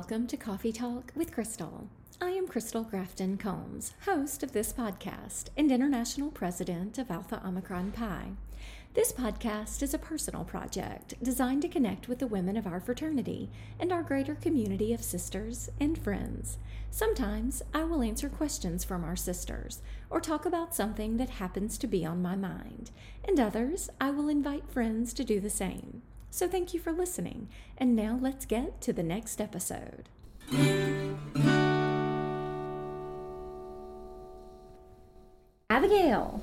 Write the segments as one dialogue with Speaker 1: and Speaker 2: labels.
Speaker 1: welcome to Coffee Talk with Crystal. I am Crystal Grafton Combs, host of this podcast and international president of Alpha Omicron Pi. This podcast is a personal project designed to connect with the women of our fraternity and our greater community of sisters and friends. Sometimes I will answer questions from our sisters or talk about something that happens to be on my mind, and others I will invite friends to do the same. So thank you for listening, and now let's get to the next episode. Abigail,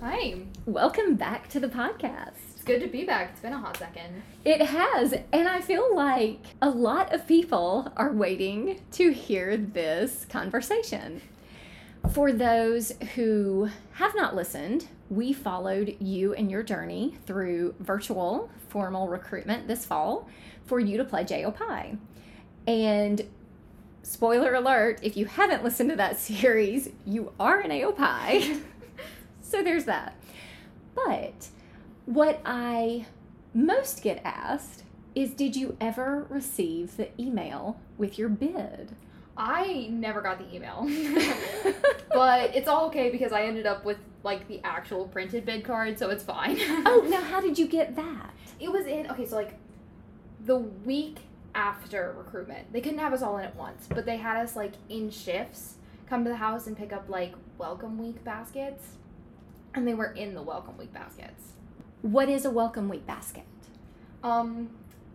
Speaker 2: Hi.
Speaker 1: welcome back to the podcast.
Speaker 2: It's good to be back. It's been a hot second.
Speaker 1: It has, and I feel like a lot of people are waiting to hear this conversation. For those who have not listened, we followed you and your journey through virtual formal recruitment this fall for you to play JOPI. And spoiler alert, if you haven't listened to that series, you are an AOPI. so there's that. But what I most get asked is Did you ever receive the email with your bid?
Speaker 2: I never got the email. but it's all okay because I ended up with like the actual printed bid card, so it's fine.
Speaker 1: Oh, now how did you get that?
Speaker 2: It was in okay, so like the week after recruitment. They couldn't have us all in at once, but they had us like in shifts come to the house and pick up like welcome week baskets. And they were in the welcome week baskets.
Speaker 1: What is a welcome week basket?
Speaker 2: Um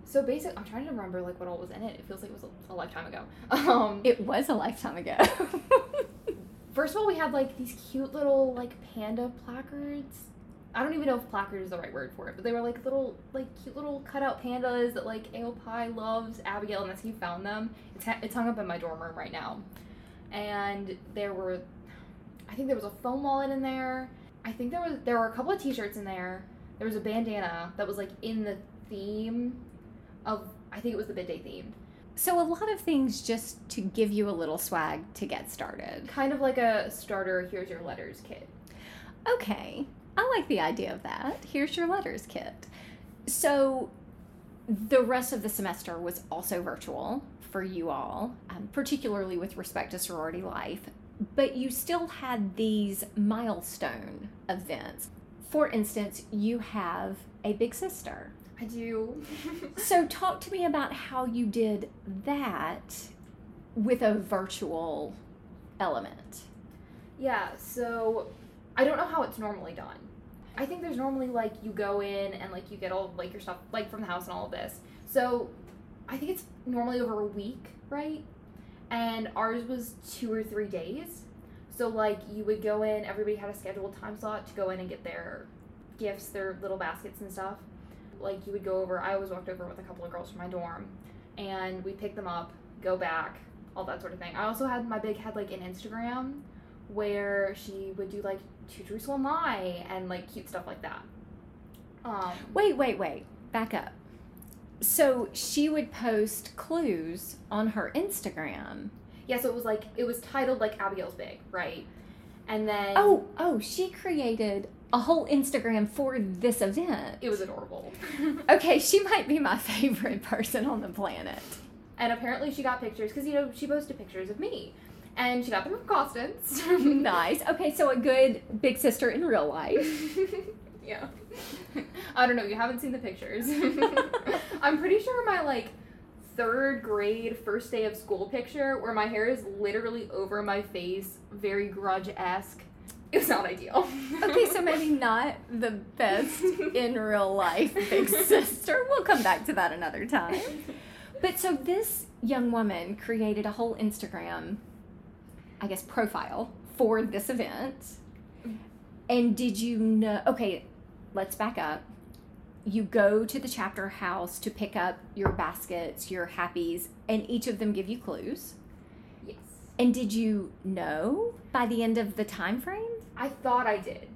Speaker 2: so basic I'm trying to remember like what all was in it. It feels like it was a, a lifetime ago. Um
Speaker 1: It was a lifetime ago.
Speaker 2: First of all, we had like these cute little like panda placards. I don't even know if placard is the right word for it, but they were like little, like cute little cutout pandas that like AOPI loves. Abigail and Nessie found them. It's ha- it's hung up in my dorm room right now, and there were, I think there was a foam wallet in there. I think there was there were a couple of T-shirts in there. There was a bandana that was like in the theme of I think it was the midday theme.
Speaker 1: so, a lot of things just to give you a little swag to get started.
Speaker 2: Kind of like a starter. Here's your letters kit.
Speaker 1: Okay, I like the idea of that. Here's your letters kit. So, the rest of the semester was also virtual for you all, um, particularly with respect to sorority life, but you still had these milestone events. For instance, you have a big sister.
Speaker 2: I do.
Speaker 1: So, talk to me about how you did that with a virtual element.
Speaker 2: Yeah, so I don't know how it's normally done. I think there's normally like you go in and like you get all like your stuff like from the house and all of this. So I think it's normally over a week, right? And ours was two or three days. So like you would go in, everybody had a scheduled time slot to go in and get their gifts, their little baskets and stuff. Like you would go over, I always walked over with a couple of girls from my dorm and we pick them up, go back, all that sort of thing. I also had my big had like an Instagram where she would do like to Jerusalem Lie and like cute stuff like that. Um,
Speaker 1: Wait, wait, wait. Back up. So she would post clues on her Instagram.
Speaker 2: yeah, so it was like it was titled like Abigail's Big, right? And then
Speaker 1: Oh, oh, she created a whole Instagram for this event.
Speaker 2: it was adorable.
Speaker 1: Okay, she might be my favorite person on the planet.
Speaker 2: and apparently she got pictures because you know she posted pictures of me, and she got them from Constance.
Speaker 1: nice. Okay, so a good big sister in real life.
Speaker 2: yeah. I don't know. You haven't seen the pictures. I'm pretty sure my like third grade first day of school picture where my hair is literally over my face, very grudge esque. It was not ideal.
Speaker 1: Okay, so maybe not the best in real life big sister. We'll come back to that another time. But so this young woman created a whole Instagram, I guess, profile for this event. And did you know? Okay, let's back up. You go to the chapter house to pick up your baskets, your happies, and each of them give you clues.
Speaker 2: yes.
Speaker 1: And did you know by the end of the time frame?
Speaker 2: I thought I did.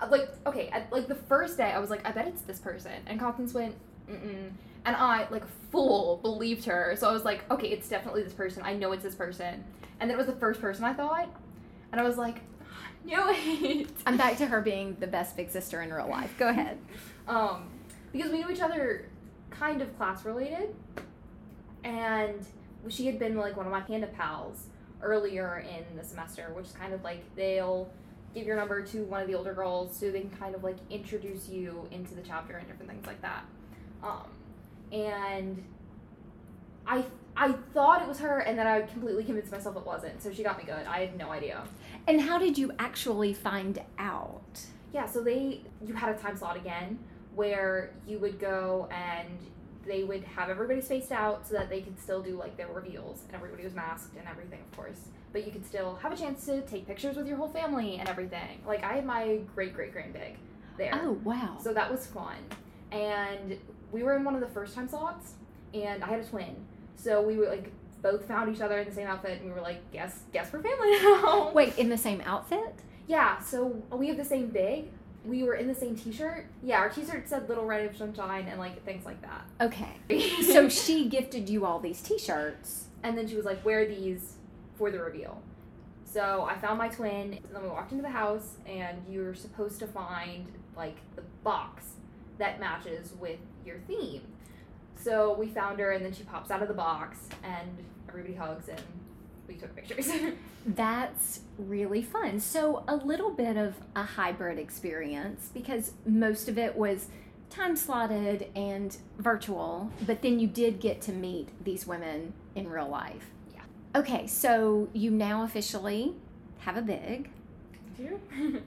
Speaker 2: Uh, Like, okay, at, like the first day, I was like, I bet it's this person. And Constance went, mm-mm. And I, like, full believed her. So I was like, okay, it's definitely this person. I know it's this person. And then it was the first person I thought. And I was like, I knew it.
Speaker 1: I'm back to her being the best big sister in real life. Go ahead.
Speaker 2: Um, because we knew each other kind of class related. and she had been like one of my panda pals earlier in the semester, which is kind of like they'll give your number to one of the older girls so they can kind of like introduce you into the chapter and different things like that. Um, and I I thought it was her, and then I completely convinced myself it wasn't. So she got me good. I had no idea.
Speaker 1: And how did you actually find out?
Speaker 2: Yeah, so they you had a time slot again where you would go and they would have everybody spaced out so that they could still do like their reveals and everybody was masked and everything of course but you could still have a chance to take pictures with your whole family and everything like i had my great great grand big there
Speaker 1: Oh, wow.
Speaker 2: so that was fun and we were in one of the first time slots and i had a twin so we were like both found each other in the same outfit and we were like guess guess we're family now
Speaker 1: Wait, in the same outfit?
Speaker 2: yeah, so we have the same big. We were in the same T-shirt. Yeah, our T-shirt said "Little Red of Sunshine" and like things like that.
Speaker 1: Okay. So she gifted you all these t shirts.
Speaker 2: and then she was like, "Wear these for the reveal." So I found my twin, and then we walked into the house, and you're supposed to find like the box that matches with your theme. So we found her, and then she pops out of the box, and everybody hugs, and we took pictures.
Speaker 1: That's really fun. So, a little bit of a hybrid experience because most of it was time slotted and virtual, but then you did get to meet these women in real life.
Speaker 2: Yeah.
Speaker 1: Okay, so you now officially have a big.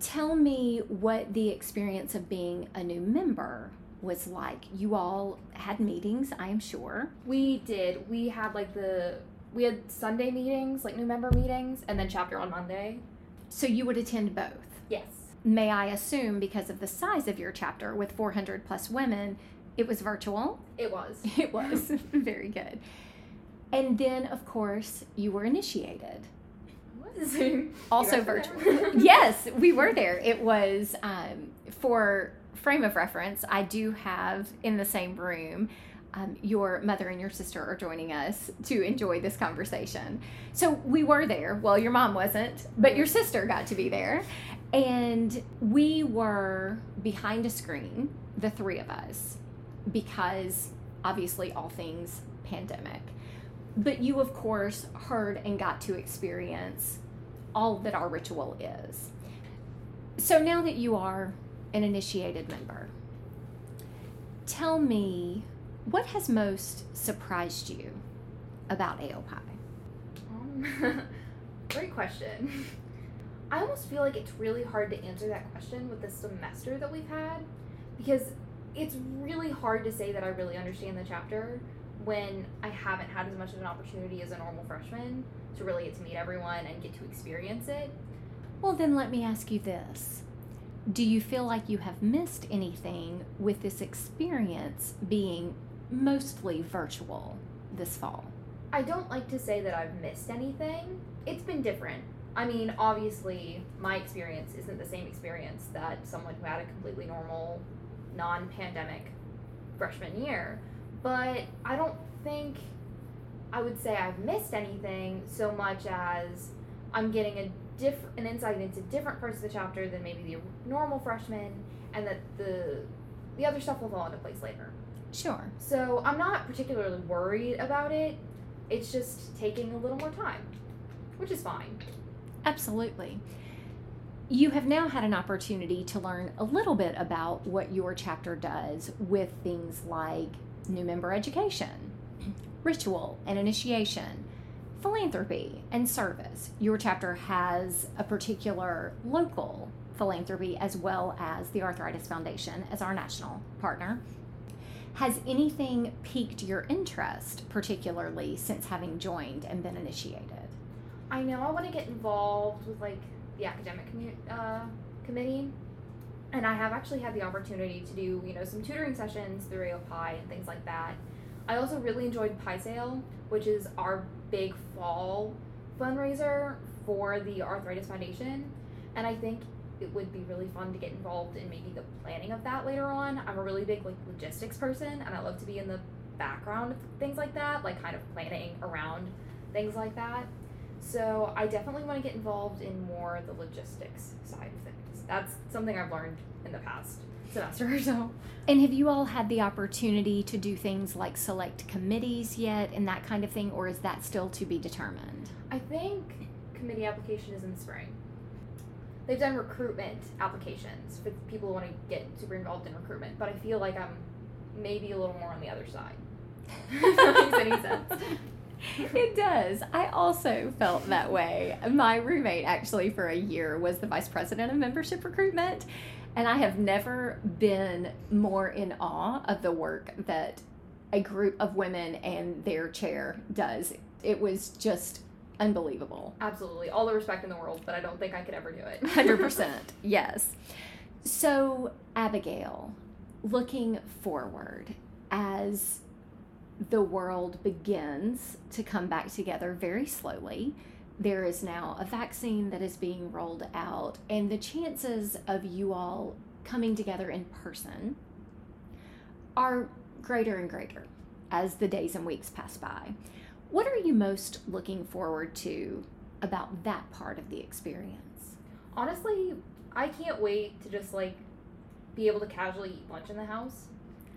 Speaker 1: Tell me what the experience of being a new member was like. You all had meetings, I am sure.
Speaker 2: We did. We had like the we had Sunday meetings, like new member meetings, and then chapter on Monday.
Speaker 1: So, you would attend both.
Speaker 2: Yes.
Speaker 1: may I assume, because of the size of your chapter with 400 plus women, it was virtual.
Speaker 2: It was.
Speaker 1: It was very good. And then, of course, you were initiated.
Speaker 2: was.
Speaker 1: Also virtual. yes, we were there. It was, um, for frame of reference, I do have in the same room. Um, your mother and your sister are joining us to enjoy this conversation. So we were there. Well, your mom wasn't, but your sister got to be there. And we were behind a screen, the three of us, because obviously all things pandemic. But you, of course, heard and got to experience all that our ritual is. So now that you are an initiated member, tell me what has most surprised you about AOPI?
Speaker 2: Um, great question. I almost feel like it's really hard to answer that question with the semester that we've had because it's really hard to say that I really understand the chapter when I haven't had as much of an opportunity as a normal freshman to really get to meet everyone and get to experience it.
Speaker 1: Well, then let me ask you this. Do you feel like you have missed anything with this experience being mostly virtual this fall?
Speaker 2: I don't like to say that I've missed anything. It's been different. I mean, obviously, my experience isn't the same experience that someone who had a completely normal, non pandemic freshman year. But I don't think I would say I've missed anything so much as I'm getting a diff- an insight into different parts of the chapter than maybe the normal freshman, and that the the other stuff will fall into place later.
Speaker 1: Sure.
Speaker 2: So I'm not particularly worried about it. It's just taking a little more time, which is fine.
Speaker 1: Absolutely. You have now had an opportunity to learn a little bit about what your chapter does with things like new member education, ritual and initiation, philanthropy and service. Your chapter has a particular local philanthropy as well as the Arthritis Foundation as our national partner. Has anything piqued your interest, particularly since having joined and been initiated?
Speaker 2: I know I want to get involved with like the academic commu- uh, committee, and I have actually had the opportunity to do you know some tutoring sessions through AOPI and things like that. I also really enjoyed Pie Sale, which is our big fall fundraiser for the Arthritis Foundation, and I think it would be really fun to get involved in maybe the planning of that later on. I'm a really big like logistics person, and I love to be in the background of things like that, like kind of planning around things like that. So I definitely want to get involved in more the logistics side of things. That's something I've learned in the past semester or so.
Speaker 1: And have you all had the opportunity to do things like select committees yet and that kind of thing, or is that still to be determined?
Speaker 2: I think committee application is in spring. They've done recruitment applications for people who want to get super involved in recruitment, but I feel like I'm maybe a little more on the other side. makes any sense.
Speaker 1: It does. I also felt that way. My roommate, actually, for a year, was the vice president of membership recruitment. And I have never been more in awe of the work that a group of women and their chair does. It was just unbelievable.
Speaker 2: Absolutely. All the respect in the world, but I don't think I could ever do it.
Speaker 1: 100%. yes. So, Abigail, looking forward as the world begins to come back together very slowly, there is now a vaccine that is being rolled out, and the chances of you all coming together in person are greater and greater as the days and weeks pass by. What are you most looking forward to about that part of the experience?
Speaker 2: Honestly, I can't wait to just like be able to casually eat lunch in the house.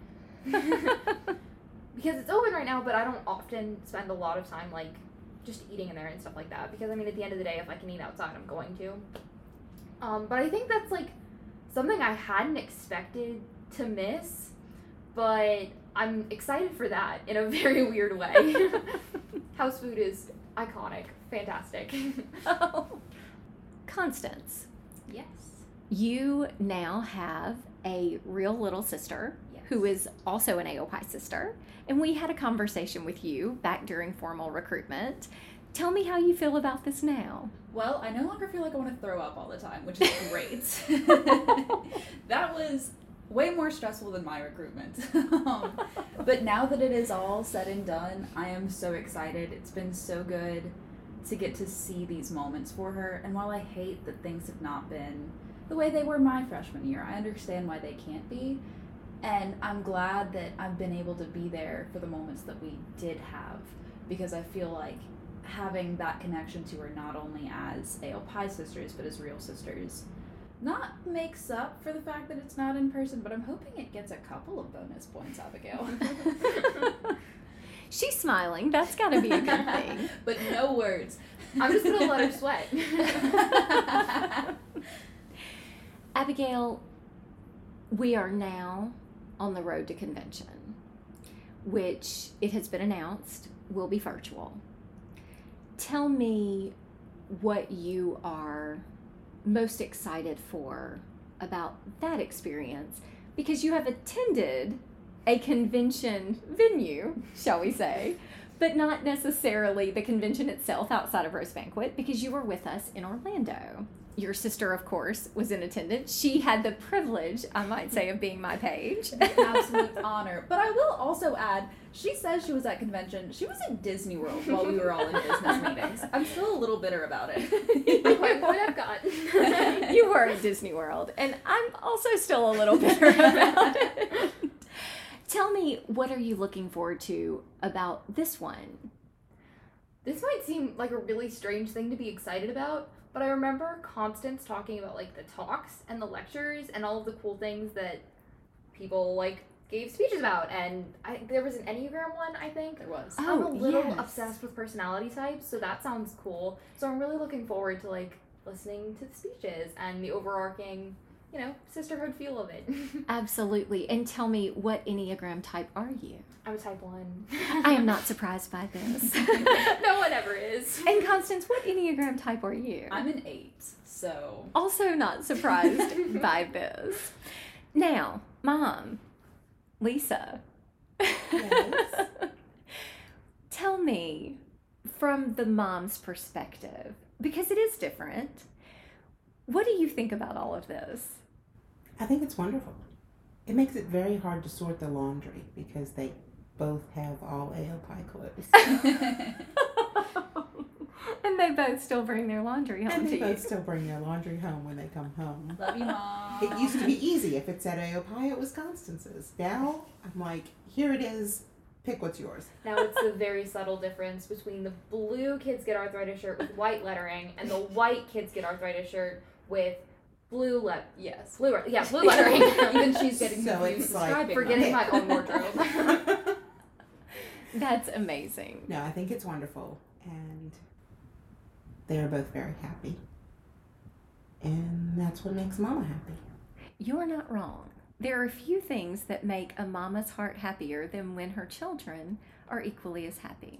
Speaker 2: because it's open right now, but I don't often spend a lot of time like just eating in there and stuff like that. Because I mean, at the end of the day, if I can eat outside, I'm going to. Um, but I think that's like something I hadn't expected to miss, but I'm excited for that in a very weird way. House food is iconic, fantastic.
Speaker 1: oh. Constance,
Speaker 2: yes.
Speaker 1: you now have a real little sister
Speaker 2: Yes.
Speaker 1: who is also an AOPI sister, and we had a conversation with you back during formal recruitment. Tell me how you feel about this now.
Speaker 3: Well, I no longer feel like I want to throw up all the time, which is great. that was way more stressful than my recruitment. um, but now that it is all said and done, I am so excited. It's been so good to get to see these moments for her. And while I hate that things have not been the way they were my freshman year, I understand why they can't be. And I'm glad that I've been able to be there for the moments that we did have because I feel like having that connection to her not only as AO Pi sisters but as real sisters not makes up for the fact that it's not in person, but I'm hoping it gets a couple of bonus points, Abigail.
Speaker 1: She's smiling. That's got to be a good thing.
Speaker 3: but no words.
Speaker 2: I'm just gonna let her sweat.
Speaker 1: Abigail, we are now on the road to convention, which it has been announced will be virtual. Tell me what you are most excited for about that experience because you have attended a convention venue, shall we say, but not necessarily the convention itself outside of Rose Banquet because you were with us in Orlando. Your sister, of course, was in attendance. She had the privilege, I might say, of being my page.
Speaker 3: An absolute honor. But I will also add, she says she was at convention. She was at Disney World while we were all in business meetings. I'm still a little bitter about it.
Speaker 2: I'm quite enjoyed Epcot.
Speaker 1: you were at Disney World, and I'm also still a little bitter about it. Tell me, what are you looking forward to about this one?
Speaker 2: This might seem like a really strange thing to be excited about, but I remember Constance talking about like the talks and the lectures and all of the cool things that people like gave speeches about. And I, there was an Enneagram one, I think.
Speaker 3: There was.
Speaker 2: Oh, I'm a
Speaker 1: Oh,
Speaker 2: little
Speaker 1: yes.
Speaker 2: obsessed with personality types, so that sounds cool. So I'm really looking forward to like listening to the speeches and the overarching, you know, sisterhood feel of it.
Speaker 1: Absolutely. And tell me, what Enneagram type are you?
Speaker 2: I'm a type one.
Speaker 1: I am not surprised by this.
Speaker 2: no one ever is.
Speaker 1: and Constance, what Enneagram type are you?
Speaker 3: I'm an eight, so
Speaker 1: also not surprised by this. Now, Mom, Lisa,
Speaker 3: Yes?
Speaker 1: tell me from the mom's perspective, because it is different, what do you think about all of this?
Speaker 4: I think it's wonderful. It makes it very hard to sort the laundry because they both have all AOPI clothes.
Speaker 1: and they both still bring their laundry home
Speaker 4: and
Speaker 1: to
Speaker 4: they
Speaker 1: you.
Speaker 4: both still bring their laundry home when they come home.
Speaker 3: love you, mom.
Speaker 4: It used to be easy. If it's at AOPI, it was Constance's. Now, I'm like, here it is, Pick what's yours.
Speaker 2: Now it's a very subtle difference between the blue kids get arthritis shirt with white lettering and the white kids get arthritis shirt with blue let
Speaker 3: Yes.
Speaker 2: blue yeah blue lettering.
Speaker 3: Even she's getting
Speaker 4: So
Speaker 3: confused
Speaker 4: like-
Speaker 2: Forgetting my own wardrobe.
Speaker 1: That's amazing.
Speaker 4: no, I think it's wonderful, and they're both very happy, and that's what makes Mama happy.
Speaker 1: You're not wrong. There are few things that make a mama's heart happier than when her children are equally as happy.